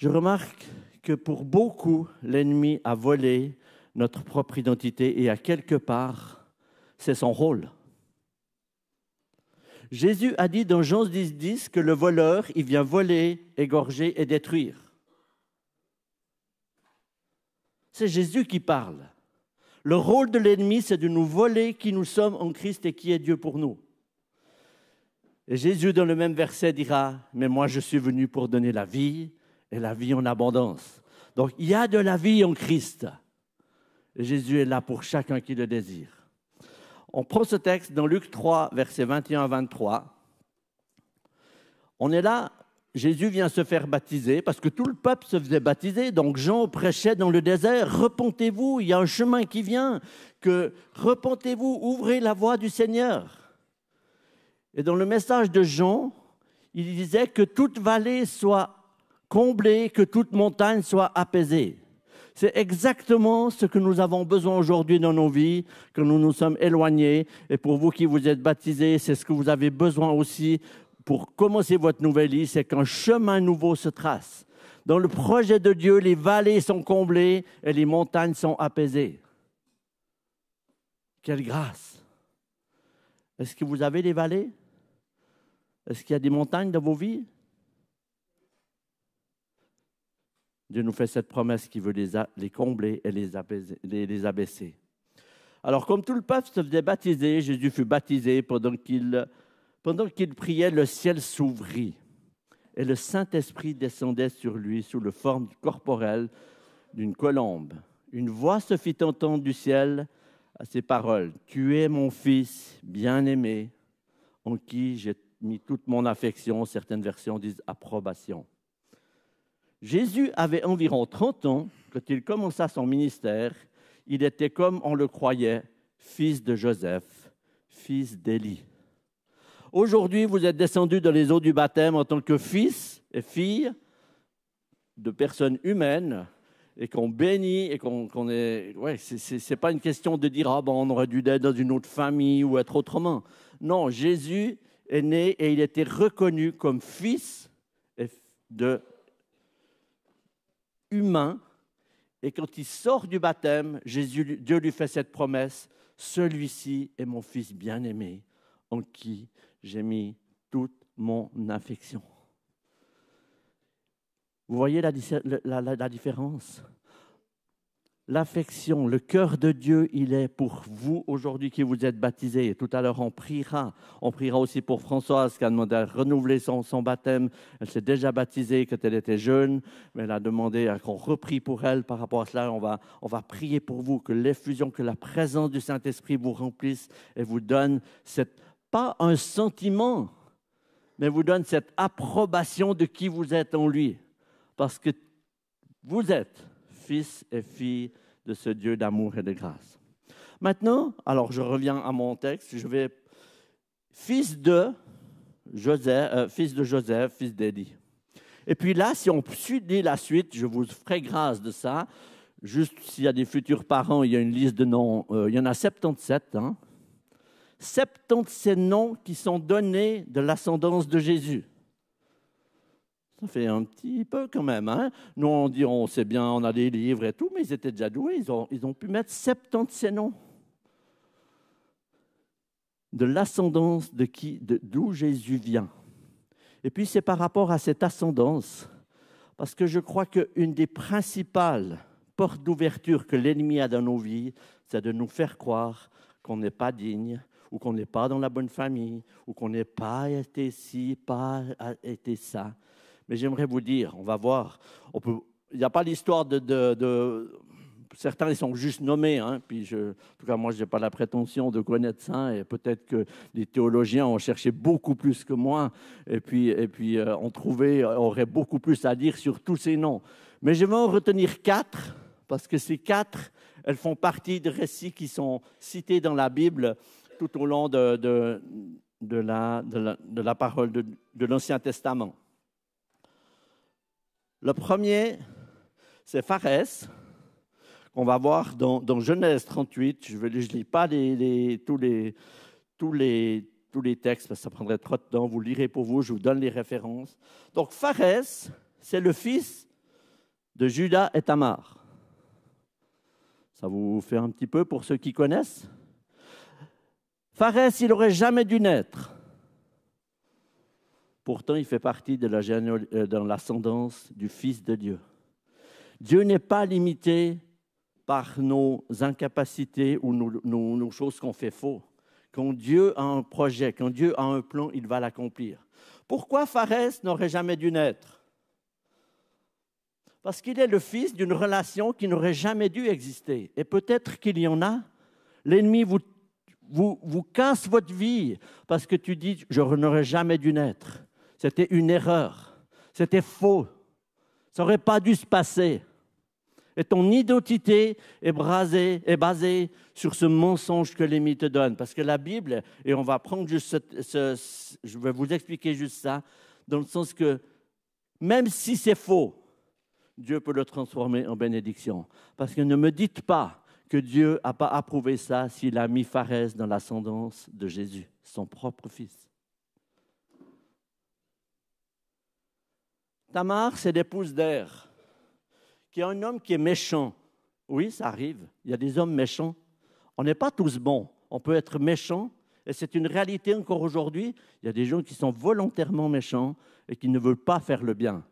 Je remarque que pour beaucoup, l'ennemi a volé notre propre identité et à quelque part, c'est son rôle. Jésus a dit dans Jean 10, 10 que le voleur, il vient voler, égorger et détruire. C'est Jésus qui parle. Le rôle de l'ennemi, c'est de nous voler qui nous sommes en Christ et qui est Dieu pour nous. Et Jésus, dans le même verset, dira, mais moi je suis venu pour donner la vie et la vie en abondance. Donc il y a de la vie en Christ. Jésus est là pour chacun qui le désire. On prend ce texte dans Luc 3, versets 21 à 23. On est là, Jésus vient se faire baptiser parce que tout le peuple se faisait baptiser. Donc Jean prêchait dans le désert, repentez-vous, il y a un chemin qui vient, que repentez-vous, ouvrez la voie du Seigneur. Et dans le message de Jean, il disait que toute vallée soit comblée, que toute montagne soit apaisée. C'est exactement ce que nous avons besoin aujourd'hui dans nos vies, que nous nous sommes éloignés. Et pour vous qui vous êtes baptisés, c'est ce que vous avez besoin aussi pour commencer votre nouvelle vie, c'est qu'un chemin nouveau se trace. Dans le projet de Dieu, les vallées sont comblées et les montagnes sont apaisées. Quelle grâce! Est-ce que vous avez des vallées? Est-ce qu'il y a des montagnes dans vos vies? Dieu nous fait cette promesse qui veut les, combler et les, abaisser. Alors, comme tout le peuple se faisait baptiser, Jésus fut baptisé pendant qu'il, pendant qu'il priait, le ciel s'ouvrit et le Saint-Esprit descendait sur lui sous la forme corporelle d'une colombe. Une voix se fit entendre du ciel à ces paroles Tu es mon fils bien-aimé, en qui j'ai mis toute mon affection, certaines versions disent approbation. Jésus avait environ 30 ans quand il commença son ministère. Il était comme on le croyait, fils de Joseph, fils d'Élie. Aujourd'hui, vous êtes descendu dans les eaux du baptême en tant que fils et fille de personnes humaines et qu'on bénit et qu'on est. Ouais, c'est pas une question de dire ah bon, on aurait dû être dans une autre famille ou être autrement. Non, Jésus est né et il était reconnu comme fils de humain. Et quand il sort du baptême, Jésus, Dieu lui fait cette promesse, celui-ci est mon fils bien-aimé, en qui j'ai mis toute mon affection. Vous voyez la, différence? L'affection, le cœur de Dieu, il est pour vous aujourd'hui qui vous êtes baptisés. Et tout à l'heure, on priera. On priera aussi pour Françoise qui a demandé à renouveler son, baptême. Elle s'est déjà baptisée quand elle était jeune, mais elle a demandé qu'on reprie pour elle par rapport à cela. On va, on va prier pour vous, que l'effusion, que la présence du Saint-Esprit vous remplisse et vous donne cette, pas un sentiment, mais vous donne cette approbation de qui vous êtes en lui. Parce que vous êtes fils et fille de ce Dieu d'amour et de grâce. Maintenant, alors je reviens à mon texte, je vais fils de Joseph, euh, fils de Joseph, fils d'Élie. Et puis là, si on suit la suite, je vous ferai grâce de ça. Juste s'il y a des futurs parents, il y a une liste de noms, euh, il y en a 77. Hein. 77 noms qui sont donnés de l'ascendance de Jésus. Ça fait un petit peu quand même. Hein? Nous, on dit, on sait bien, on a des livres et tout, mais ils étaient déjà doués. Ils ont, ils ont pu mettre 70 noms de l'ascendance de qui, d'où Jésus vient. Et puis, c'est par rapport à cette ascendance, parce que je crois qu'une des principales portes d'ouverture que l'ennemi a dans nos vies, c'est de nous faire croire qu'on n'est pas digne, ou qu'on n'est pas dans la bonne famille, ou qu'on n'est pas été ci, pas été ça. Mais j'aimerais vous dire, on va voir, il n'y a pas l'histoire de, Certains, ils sont juste nommés. Hein, puis en tout cas, moi, je n'ai pas la prétention de connaître ça. Et peut-être que les théologiens ont cherché beaucoup plus que moi. Et puis, et puis euh, ont trouvé, auraient beaucoup plus à dire sur tous ces noms. Mais je vais en retenir quatre, parce que ces quatre, elles font partie de récits qui sont cités dans la Bible tout au long de, la, parole de l'Ancien Testament. Le premier, c'est Pharès, qu'on va voir dans, Genèse 38. Je ne lis pas tous, les, textes parce que ça prendrait trop de temps. Vous lirez pour vous, je vous donne les références. Donc Pharès, c'est le fils de Judas et Tamar. Ça vous fait un petit peu pour ceux qui connaissent? Pharès, il n'aurait jamais dû naître. Pourtant, il fait partie de euh, l'ascendance du Fils de Dieu. Dieu n'est pas limité par nos incapacités ou nos, choses qu'on fait faux. Quand Dieu a un projet, quand Dieu a un plan, il va l'accomplir. Pourquoi Pharès n'aurait jamais dû naître? Parce qu'il est le fils d'une relation qui n'aurait jamais dû exister. Et peut-être qu'il y en a. L'ennemi vous casse votre vie parce que tu dis, je n'aurais jamais dû naître. C'était une erreur. C'était faux. Ça n'aurait pas dû se passer. Et ton identité est, est basée sur ce mensonge que l'ennemi te donne. Parce que la Bible, et on va prendre juste je vais vous expliquer juste ça, dans le sens que même si c'est faux, Dieu peut le transformer en bénédiction. Parce que ne me dites pas que Dieu n'a pas approuvé ça s'il a mis Pharès dans l'ascendance de Jésus, son propre fils. Tamar, c'est l'épouse d'Air qu'il y a un homme qui est méchant. Oui, ça arrive. Il y a des hommes méchants. On n'est pas tous bons. On peut être méchant. Et c'est une réalité encore aujourd'hui. Il y a des gens qui sont volontairement méchants et qui ne veulent pas faire le bien.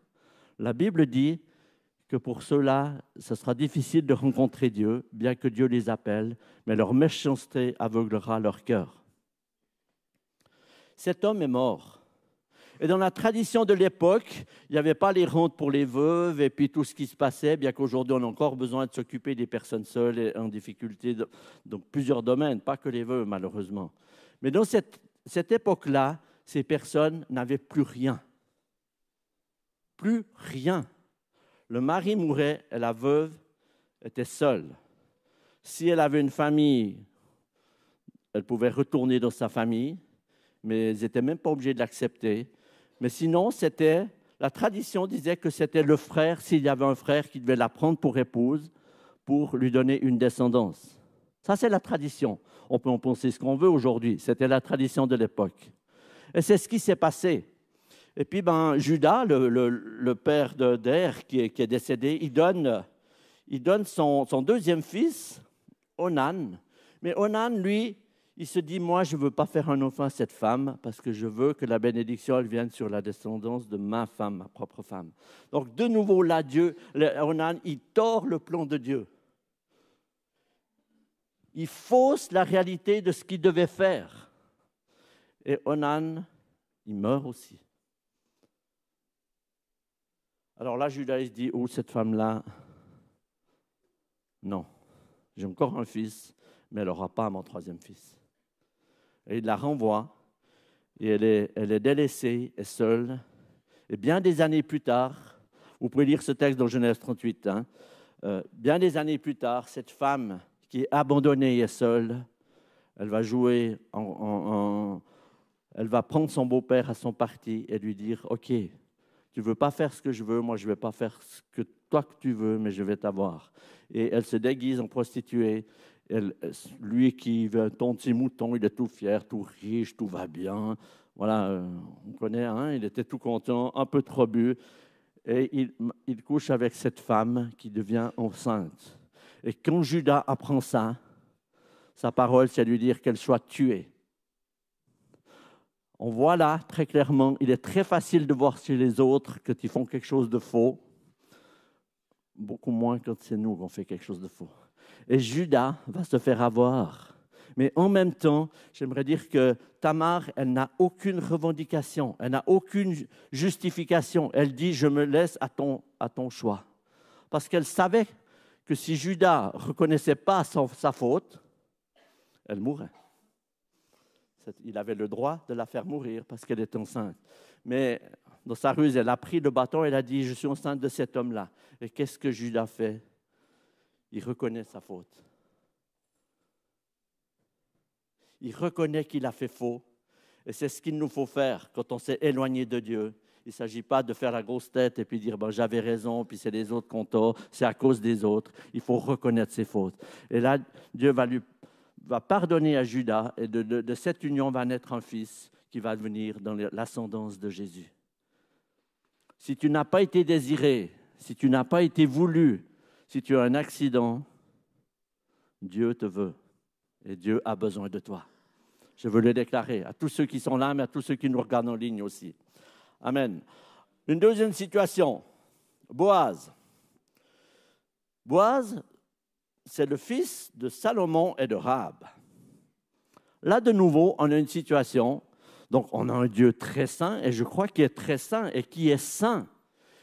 La Bible dit que pour ceux-là, ce sera difficile de rencontrer Dieu, bien que Dieu les appelle, mais leur méchanceté aveuglera leur cœur. Cet homme est mort. Et dans la tradition de l'époque, il n'y avait pas les rentes pour les veuves et puis tout ce qui se passait, bien qu'aujourd'hui on a encore besoin de s'occuper des personnes seules et en difficulté, dans plusieurs domaines, pas que les veuves malheureusement. Mais dans cette, cette époque-là, ces personnes n'avaient plus rien. Plus rien. Le mari mourait et la veuve était seule. Si elle avait une famille, elle pouvait retourner dans sa famille, mais elle n'était même pas obligée de l'accepter. Mais sinon, c'était la tradition disait que c'était le frère, s'il y avait un frère, qui devait la prendre pour épouse pour lui donner une descendance. Ça, c'est la tradition. On peut en penser ce qu'on veut aujourd'hui. C'était la tradition de l'époque. Et c'est ce qui s'est passé. Et puis, ben, Judas, le, père d'Er, qui qui est décédé, il donne, il donne son deuxième fils, Onan. Mais Onan, lui, il se dit, moi, je ne veux pas faire un enfant à cette femme parce que je veux que la bénédiction vienne sur la descendance de ma femme, ma propre femme. Donc, de nouveau, là, Dieu, Onan, il tord le plan de Dieu. Il fausse la réalité de ce qu'il devait faire. Et Onan, il meurt aussi. Alors là, Judas il dit, oh, cette femme-là, non, j'ai encore un fils, mais elle n'aura pas mon troisième fils et il la renvoie. Et elle est, elle est délaissée et seule. Et bien des années plus tard, vous pouvez lire ce texte dans Genèse 38, hein, euh, bien des années plus tard, cette femme qui est abandonnée et seule, elle va jouer elle va prendre son beau-père à son parti et lui dire, OK, tu veux pas faire ce que je veux, moi je vais pas faire ce que toi que tu veux, mais je vais t'avoir. Et elle se déguise en prostituée lui qui veut un petit mouton, il est tout fier, tout riche, tout va bien. Voilà, euh, on connaît, hein, il était tout content, un peu trop bu. Et il, couche avec cette femme qui devient enceinte. Et quand Judas apprend ça, sa parole, c'est à lui dire qu'elle soit tuée. On voit là très clairement, il est très facile de voir chez les autres que ils font quelque chose de faux, beaucoup moins quand c'est nous qu'on fait quelque chose de faux. Et Judas va se faire avoir. Mais en même temps, j'aimerais dire que Tamar, elle n'a aucune revendication, elle n'a aucune justification. Elle dit, je me laisse à ton, à ton choix. Parce qu'elle savait que si Judas ne reconnaissait pas sa faute, elle mourrait. Il avait le droit de la faire mourir parce qu'elle est enceinte. Mais dans sa ruse, elle a pris le bâton et elle a dit, je suis enceinte de cet homme-là. Et qu'est-ce que Judas fait? Il reconnaît sa faute. Il reconnaît qu'il a fait faux. Et c'est ce qu'il nous faut faire quand on s'est éloigné de Dieu. Il ne s'agit pas de faire la grosse tête et puis dire ben, j'avais raison, puis c'est les autres qui ont tort, c'est à cause des autres. Il faut reconnaître ses fautes. Et là, Dieu va, lui, va pardonner à Judas et de, de cette union va naître un fils qui va venir dans l'ascendance de Jésus. Si tu n'as pas été désiré, si tu n'as pas été voulu, si tu as un accident, Dieu te veut et Dieu a besoin de toi. Je veux le déclarer à tous ceux qui sont là, mais à tous ceux qui nous regardent en ligne aussi. Amen. Une deuxième situation, Boaz. Boaz, c'est le fils de Salomon et de Rahab. Là, de nouveau, on a une situation, donc on a un Dieu très saint, et je crois qu'il est très saint et qui est saint,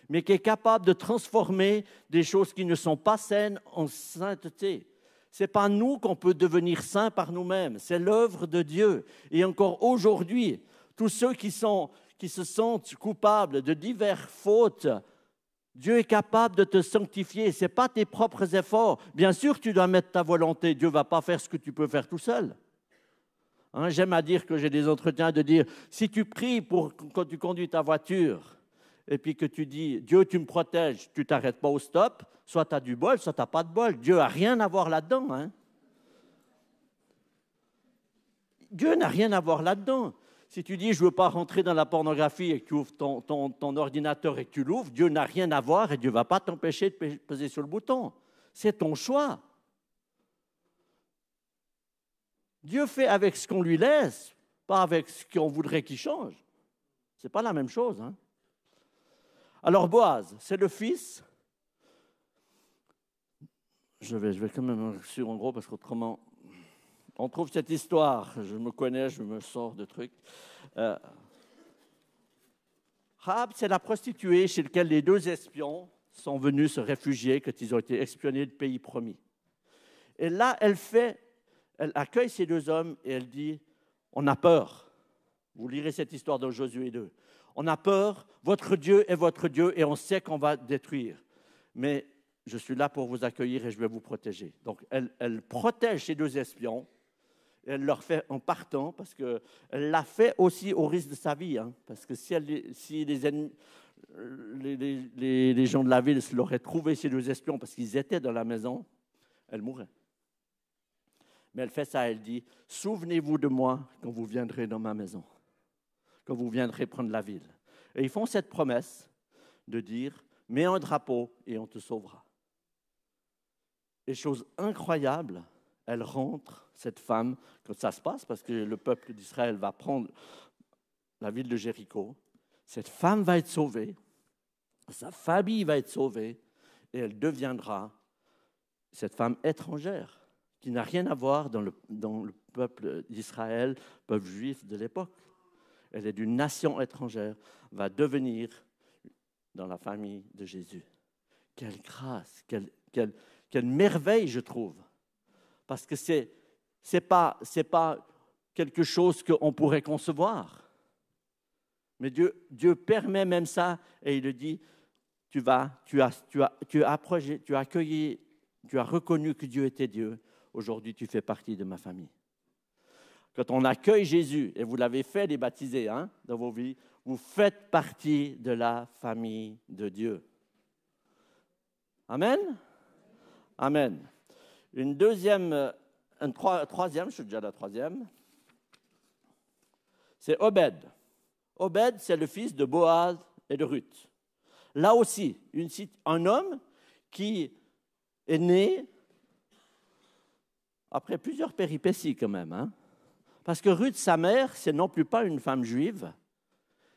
mais qui est capable de transformer des choses qui ne sont pas saines en sainteté. Ce n'est pas nous qu'on peut devenir saints par nous-mêmes, c'est l'œuvre de Dieu. Et encore aujourd'hui, tous ceux qui, sont, qui se sentent coupables de diverses fautes, Dieu est capable de te sanctifier. Ce n'est pas tes propres efforts. Bien sûr, tu dois mettre ta volonté. Dieu ne va pas faire ce que tu peux faire tout seul. Hein, j'aime à dire que j'ai des entretiens de dire, si tu pries pour quand tu conduis ta voiture, et puis que tu dis, Dieu, tu me protèges, tu t'arrêtes pas au stop, soit tu as du bol, soit tu n'as pas de bol. Dieu n'a rien à voir là-dedans. Hein. Dieu n'a rien à voir là-dedans. Si tu dis, je ne veux pas rentrer dans la pornographie et que tu ouvres ton, ordinateur et que tu l'ouvres, Dieu n'a rien à voir et Dieu ne va pas t'empêcher de peser sur le bouton. C'est ton choix. Dieu fait avec ce qu'on lui laisse, pas avec ce qu'on voudrait qu'il change. Ce n'est pas la même chose. Hein? Alors Boaz, c'est le fils. Je vais, je vais quand même sur en gros parce qu'autrement, on trouve cette histoire. Je me connais, je me sors de trucs. Euh, c'est la prostituée chez laquelle les deux espions sont venus se réfugier quand ils ont été espionnés du pays promis. Et là, elle fait elle accueille ces deux hommes et elle dit, on a peur. Vous lirez cette histoire dans Josué 2. On a peur, votre Dieu est votre Dieu et on sait qu'on va détruire. Mais je suis là pour vous accueillir et je vais vous protéger. Donc elle, protège ces deux espions. Elle leur fait en partant, parce qu'elle l'a fait aussi au risque de sa vie. Hein. parce que si, les, les, gens de la ville l'auraient trouvé, ces deux espions, parce qu'ils étaient dans la maison, elle mourrait. Mais elle fait ça, elle dit, souvenez-vous de moi quand vous viendrez dans ma maison, quand vous viendrez prendre la ville. Et ils font cette promesse de dire, mets un drapeau et on te sauvera. Et chose incroyable, elle rentre, cette femme, quand ça se passe, parce que le peuple d'Israël va prendre la ville de Jéricho, cette femme va être sauvée, sa famille va être sauvée, et elle deviendra cette femme étrangère qui n'a rien à voir dans le, dans le peuple d'Israël, peuple juif de l'époque. Elle est d'une nation étrangère, va devenir dans la famille de Jésus. Quelle grâce, quelle, quelle, quelle merveille, je trouve. Parce que ce n'est c'est pas, pas quelque chose qu'on pourrait concevoir. Mais Dieu, Dieu permet même ça et il le dit, tu vas, tu as, tu as, tu as, tu as accueilli, tu as reconnu que Dieu était Dieu aujourd'hui tu fais partie de ma famille. Quand on accueille Jésus, et vous l'avez fait les baptisés hein, dans vos vies, vous faites partie de la famille de Dieu. Amen? Amen. Une deuxième, un troisième, je suis déjà la troisième, c'est Obed. Obed, c'est le fils de Boaz et de Ruth. Là aussi, une, un homme qui est né après plusieurs péripéties quand même. Hein. Parce que Ruth, sa mère, c'est non plus pas une femme juive,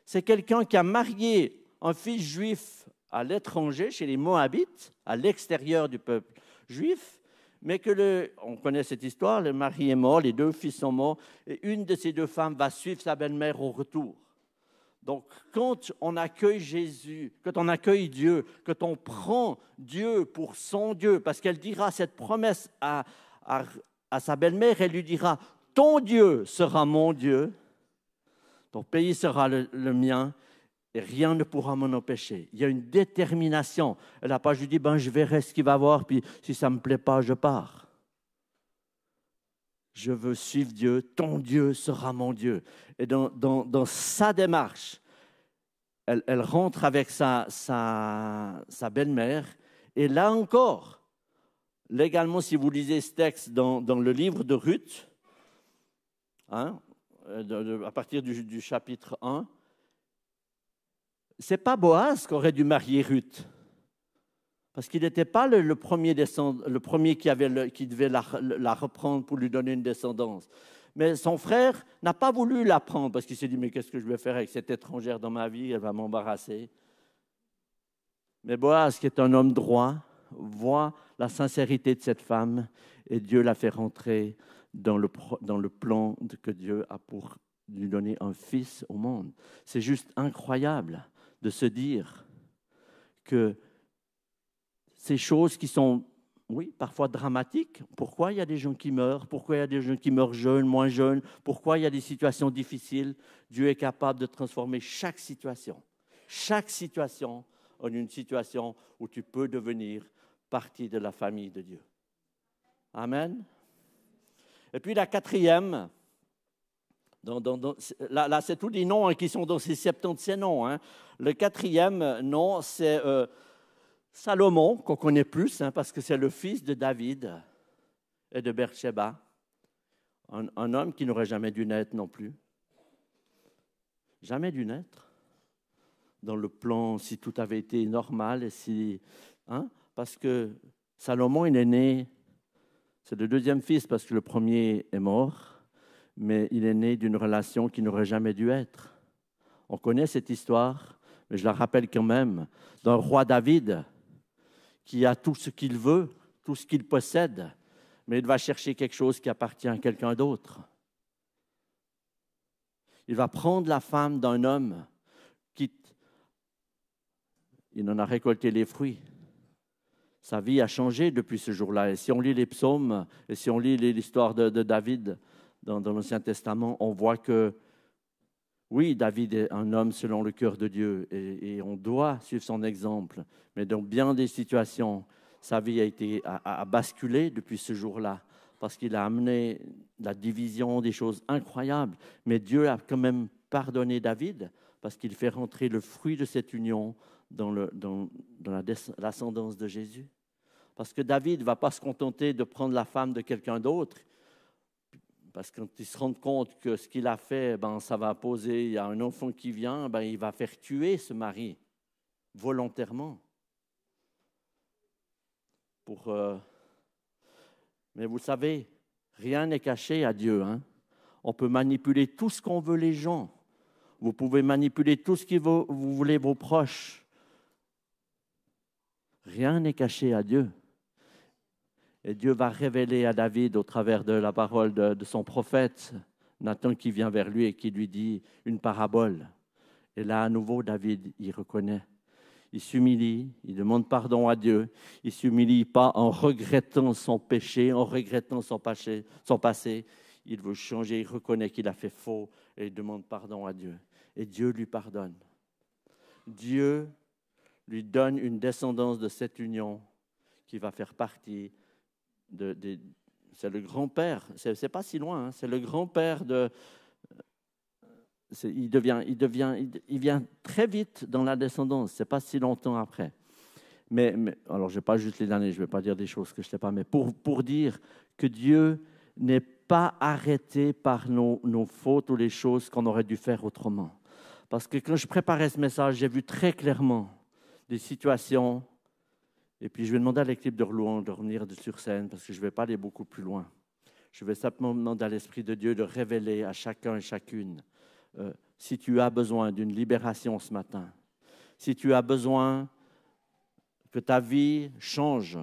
c'est quelqu'un qui a marié un fils juif à l'étranger, chez les Moabites, à l'extérieur du peuple juif, mais que le, on connaît cette histoire, le mari est mort, les deux fils sont morts, et une de ces deux femmes va suivre sa belle-mère au retour. Donc, quand on accueille Jésus, quand on accueille Dieu, quand on prend Dieu pour son Dieu, parce qu'elle dira cette promesse à, à, sa belle-mère, elle lui dira, ton Dieu sera mon Dieu, ton pays sera le, mien, et rien ne pourra m'en empêcher. Il y a une détermination. Elle n'a pas juste dit, ben, je verrai ce qu'il va voir, puis si ça ne me plaît pas, je pars. Je veux suivre Dieu, ton Dieu sera mon Dieu. Et dans, dans, sa démarche, elle, elle, rentre avec sa, sa, sa belle-mère, et là encore, légalement, si vous lisez ce texte dans, le livre de Ruth, hein, à partir du, chapitre 1, c'est pas Boaz qui aurait dû marier Ruth. Parce qu'il n'était pas le, premier, le premier qui, avait qui devait la, la, reprendre pour lui donner une descendance. Mais son frère n'a pas voulu la prendre parce qu'il s'est dit, mais qu'est-ce que je vais faire avec cette étrangère dans ma vie? Elle va m'embarrasser. Mais Boaz, qui est un homme droit, voit la sincérité de cette femme et Dieu la fait rentrer dans le, plan que Dieu a pour lui donner un fils au monde. C'est juste incroyable de se dire que ces choses qui sont, oui, parfois dramatiques, pourquoi il y a des gens qui meurent, pourquoi il y a des gens qui meurent jeunes, moins jeunes, pourquoi il y a des situations difficiles, Dieu est capable de transformer chaque situation, chaque situation en une situation où tu peux devenir partie de la famille de Dieu. Amen. Et puis la quatrième, là, c'est tous les noms hein, qui sont dans ces 70 noms. Hein. Le quatrième nom, c'est euh, Salomon, qu'on connaît plus, hein, parce que c'est le fils de David et de Beersheba, un, un homme qui n'aurait jamais dû naître non plus. Jamais dû naître dans le plan si tout avait été normal. Hein, parce que Salomon, il est né, c'est le deuxième fils parce que le premier est mort, mais il est né d'une relation qui n'aurait jamais dû être. On connaît cette histoire, mais je la rappelle quand même, d'un roi David qui a tout ce qu'il veut, tout ce qu'il possède, mais il va chercher quelque chose qui appartient à quelqu'un d'autre. Il va prendre la femme d'un homme il en a récolté les fruits. Sa vie a changé depuis ce jour-là. Et si on lit les psaumes, et si on lit l'histoire de, David dans, l'Ancien Testament, on voit que, oui, David est un homme selon le cœur de Dieu, et, on doit suivre son exemple. Mais dans bien des situations, sa vie a, été, a basculé depuis ce jour-là, parce qu'il a amené la division, des choses incroyables. Mais Dieu a quand même pardonné David, parce qu'il fait rentrer le fruit de cette union dans, le, dans, l'ascendance de Jésus. Parce que David ne va pas se contenter de prendre la femme de quelqu'un d'autre, parce que quand il se rend compte que ce qu'il a fait, ben, ça va poser, il y a un enfant qui vient, ben, il va faire tuer ce mari volontairement. Euh, Mais vous savez, rien n'est caché à Dieu. Hein? On peut manipuler tout ce qu'on veut les gens. Vous pouvez manipuler tout ce que vous voulez vos proches. Rien n'est caché à Dieu. Et Dieu va révéler à David au travers de la parole de, son prophète, Nathan qui vient vers lui et qui lui dit une parabole. Et là, à nouveau, David, il reconnaît. Il s'humilie, il demande pardon à Dieu. Il s'humilie pas en regrettant son péché, en regrettant son passé, son passé. Il veut changer, il reconnaît qu'il a fait faux et il demande pardon à Dieu. Et Dieu lui pardonne. Dieu lui donne une descendance de cette union qui va faire partie de. c'est le grand-père, c'est, pas si loin, hein, c'est le grand-père de. il, devient, il, devient, il, vient très vite dans la descendance, c'est pas si longtemps après. Mais, alors, je n'ai pas juste les années, je ne vais pas dire des choses que je ne sais pas, mais pour, pour dire que Dieu n'est pas arrêté par nos, nos fautes ou les choses qu'on aurait dû faire autrement. Parce que quand je préparais ce message, j'ai vu très clairement des situations. Et puis je vais demander à l'équipe de Rouen de revenir sur scène parce que je ne vais pas aller beaucoup plus loin. Je vais simplement demander à l'Esprit de Dieu de révéler à chacun et chacune euh, si tu as besoin d'une libération ce matin, si tu as besoin que ta vie change.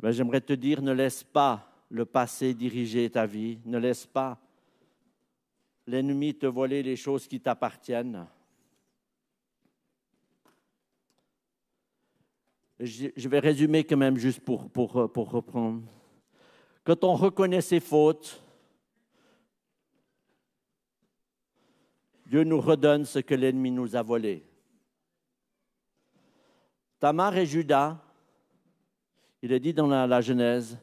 Ben, J'aimerais te dire, ne laisse pas le passé diriger ta vie, ne laisse pas l'ennemi te voler les choses qui t'appartiennent. Je vais résumer quand même juste pour, reprendre. Quand on reconnaît ses fautes, Dieu nous redonne ce que l'ennemi nous a volé. Tamar et Judas, il est dit dans la, Genèse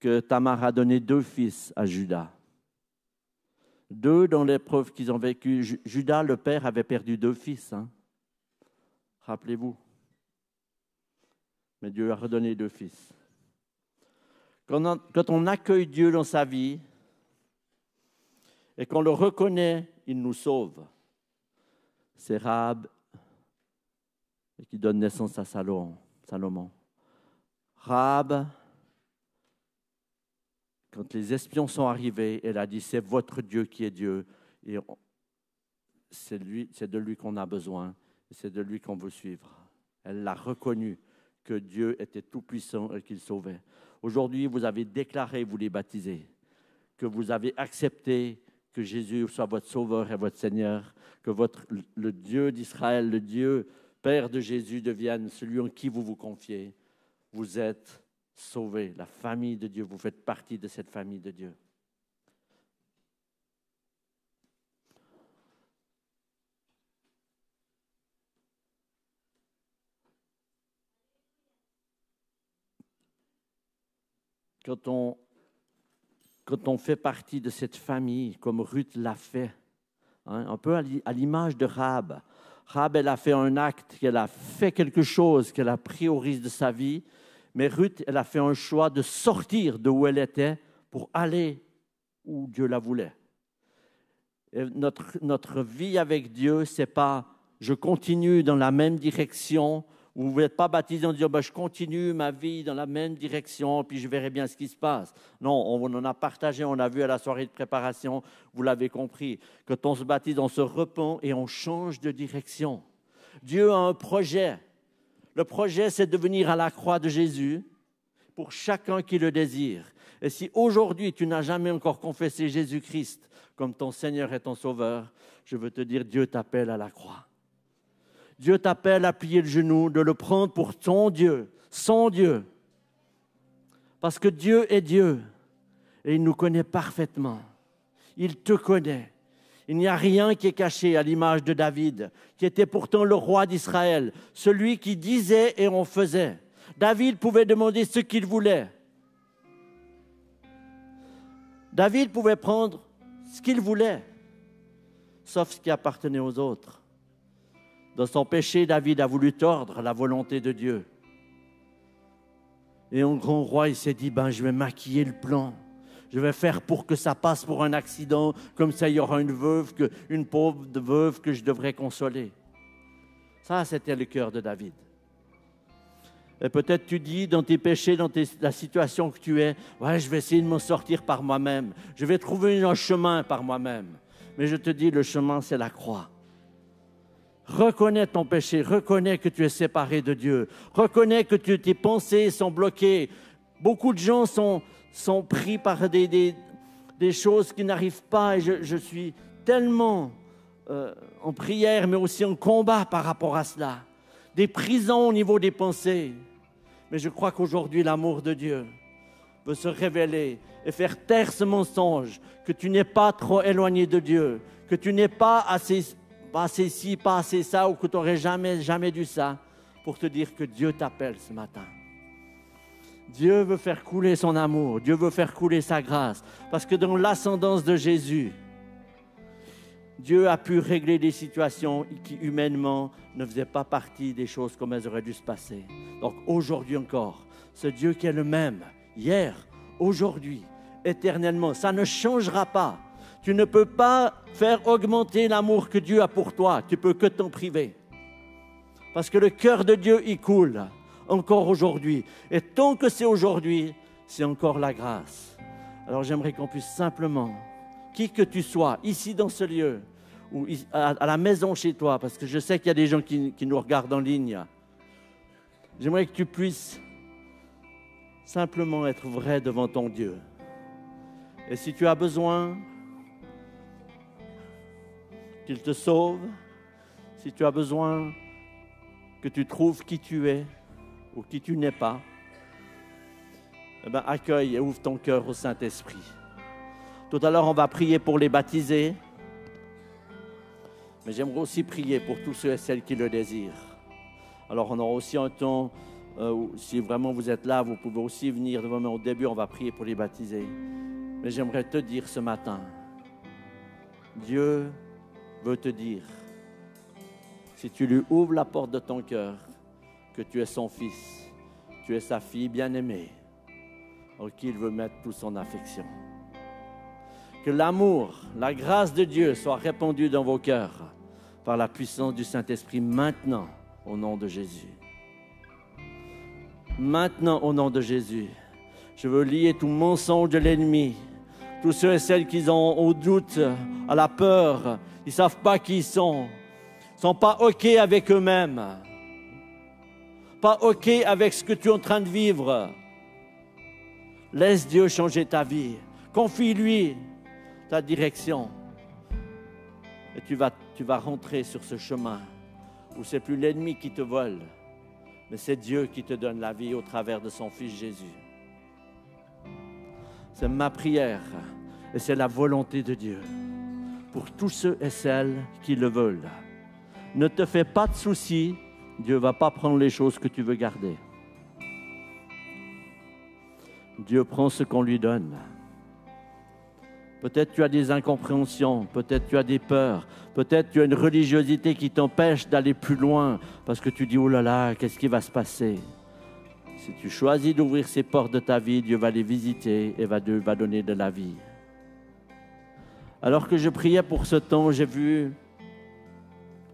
que Tamar a donné deux fils à Judas. Deux dans l'épreuve qu'ils ont vécue. Judas, le père, avait perdu deux fils. Hein. Rappelez-vous mais Dieu a redonné deux fils. Quand on, accueille Dieu dans sa vie et qu'on le reconnaît, il nous sauve. C'est Rab qui donne naissance à Salomon. Rahab, quand les espions sont arrivés, elle a dit, c'est votre Dieu qui est Dieu. Et c'est, de lui qu'on a besoin. C'est de lui qu'on veut suivre. Elle l'a reconnu que Dieu était tout-puissant et qu'il sauvait. Aujourd'hui, vous avez déclaré, vous les baptisés, que vous avez accepté que Jésus soit votre sauveur et votre Seigneur, que le Dieu d'Israël, le Dieu Père de Jésus devienne celui en qui vous vous confiez. Vous êtes sauvés, la famille de Dieu, vous faites partie de cette famille de Dieu. Quand on, quand on fait partie de cette famille, comme Ruth l'a fait, hein, un peu à l'image de Rab, Rab, elle a fait un acte, qu'elle a fait quelque chose, qu'elle a pris au risque de sa vie, mais Ruth, elle a fait un choix de sortir de où elle était pour aller où Dieu la voulait. notre, notre vie avec Dieu, c'est pas je continue dans la même direction vous n'êtes pas baptisé en disant ben, je continue ma vie dans la même direction, puis je verrai bien ce qui se passe. Non, on en a partagé, on a vu à la soirée de préparation, vous l'avez compris. Quand on se baptise, on se repent et on change de direction. Dieu a un projet. Le projet, c'est de venir à la croix de Jésus pour chacun qui le désire. Et si aujourd'hui tu n'as jamais encore confessé Jésus-Christ comme ton Seigneur et ton Sauveur, je veux te dire, Dieu t'appelle à la croix. Dieu t'appelle à plier le genou, de le prendre pour ton Dieu, son Dieu. Parce que Dieu est Dieu et il nous connaît parfaitement. Il te connaît. Il n'y a rien qui est caché à l'image de David, qui était pourtant le roi d'Israël, celui qui disait et on faisait. David pouvait demander ce qu'il voulait. David pouvait prendre ce qu'il voulait, sauf ce qui appartenait aux autres. Dans son péché, David a voulu tordre la volonté de Dieu. Et un grand roi, il s'est dit, ben, je vais maquiller le plan. Je vais faire pour que ça passe pour un accident. Comme ça, il y aura une veuve, une pauvre veuve que je devrais consoler. Ça, c'était le cœur de David. Et peut-être tu dis dans tes péchés, dans la situation que tu es, ouais, je vais essayer de m'en sortir par moi-même. Je vais trouver un chemin par moi-même. Mais je te dis, le chemin, c'est la croix. Reconnais ton péché, reconnais que tu es séparé de Dieu, reconnais que tes pensées sont bloquées. Beaucoup de gens sont, sont pris par des, des, des choses qui n'arrivent pas et je, je suis tellement euh, en prière, mais aussi en combat par rapport à cela. Des prisons au niveau des pensées. Mais je crois qu'aujourd'hui, l'amour de Dieu veut se révéler et faire taire ce mensonge que tu n'es pas trop éloigné de Dieu, que tu n'es pas assez passer ci, passer ça, ou que tu n'aurais jamais, jamais dû ça, pour te dire que Dieu t'appelle ce matin. Dieu veut faire couler son amour, Dieu veut faire couler sa grâce, parce que dans l'ascendance de Jésus, Dieu a pu régler des situations qui humainement ne faisaient pas partie des choses comme elles auraient dû se passer. Donc aujourd'hui encore, ce Dieu qui est le même, hier, aujourd'hui, éternellement, ça ne changera pas. Tu ne peux pas faire augmenter l'amour que Dieu a pour toi. Tu peux que t'en priver. Parce que le cœur de Dieu y coule encore aujourd'hui. Et tant que c'est aujourd'hui, c'est encore la grâce. Alors j'aimerais qu'on puisse simplement, qui que tu sois, ici dans ce lieu, ou à la maison chez toi, parce que je sais qu'il y a des gens qui, qui nous regardent en ligne, j'aimerais que tu puisses simplement être vrai devant ton Dieu. Et si tu as besoin qu'il te sauve. Si tu as besoin que tu trouves qui tu es ou qui tu n'es pas, eh bien, accueille et ouvre ton cœur au Saint-Esprit. Tout à l'heure, on va prier pour les baptisés, mais j'aimerais aussi prier pour tous ceux et celles qui le désirent. Alors, on aura aussi un temps euh, si vraiment vous êtes là, vous pouvez aussi venir devant moi. Au début, on va prier pour les baptisés. Mais j'aimerais te dire ce matin, Dieu veut te dire, si tu lui ouvres la porte de ton cœur, que tu es son fils, tu es sa fille bien-aimée, en qui il veut mettre toute son affection. Que l'amour, la grâce de Dieu soit répandue dans vos cœurs par la puissance du Saint-Esprit maintenant, au nom de Jésus. Maintenant, au nom de Jésus, je veux lier tout mensonge de l'ennemi. Tous ceux et celles qui ont au doute, à la peur, ils ne savent pas qui ils sont, ne sont pas OK avec eux-mêmes, pas OK avec ce que tu es en train de vivre. Laisse Dieu changer ta vie. Confie-lui ta direction. Et tu vas, tu vas rentrer sur ce chemin où c'est plus l'ennemi qui te vole, mais c'est Dieu qui te donne la vie au travers de son Fils Jésus. C'est ma prière et c'est la volonté de Dieu pour tous ceux et celles qui le veulent. Ne te fais pas de soucis, Dieu ne va pas prendre les choses que tu veux garder. Dieu prend ce qu'on lui donne. Peut-être tu as des incompréhensions, peut-être tu as des peurs, peut-être tu as une religiosité qui t'empêche d'aller plus loin parce que tu dis, oh là là, qu'est-ce qui va se passer? Si tu choisis d'ouvrir ces portes de ta vie, Dieu va les visiter et va, va donner de la vie. Alors que je priais pour ce temps, j'ai vu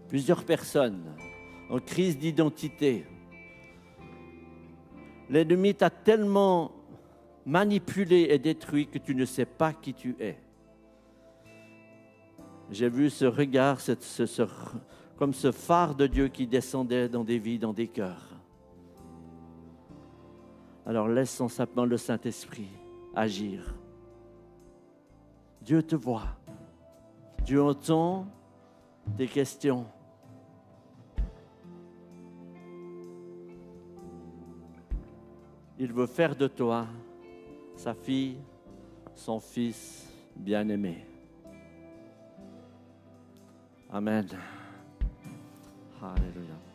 plusieurs personnes en crise d'identité. L'ennemi t'a tellement manipulé et détruit que tu ne sais pas qui tu es. J'ai vu ce regard, comme ce phare de Dieu qui descendait dans des vies, dans des cœurs. Alors laisse sapin le Saint-Esprit agir. Dieu te voit. Dieu entend tes questions. Il veut faire de toi sa fille, son fils bien-aimé. Amen. Alléluia.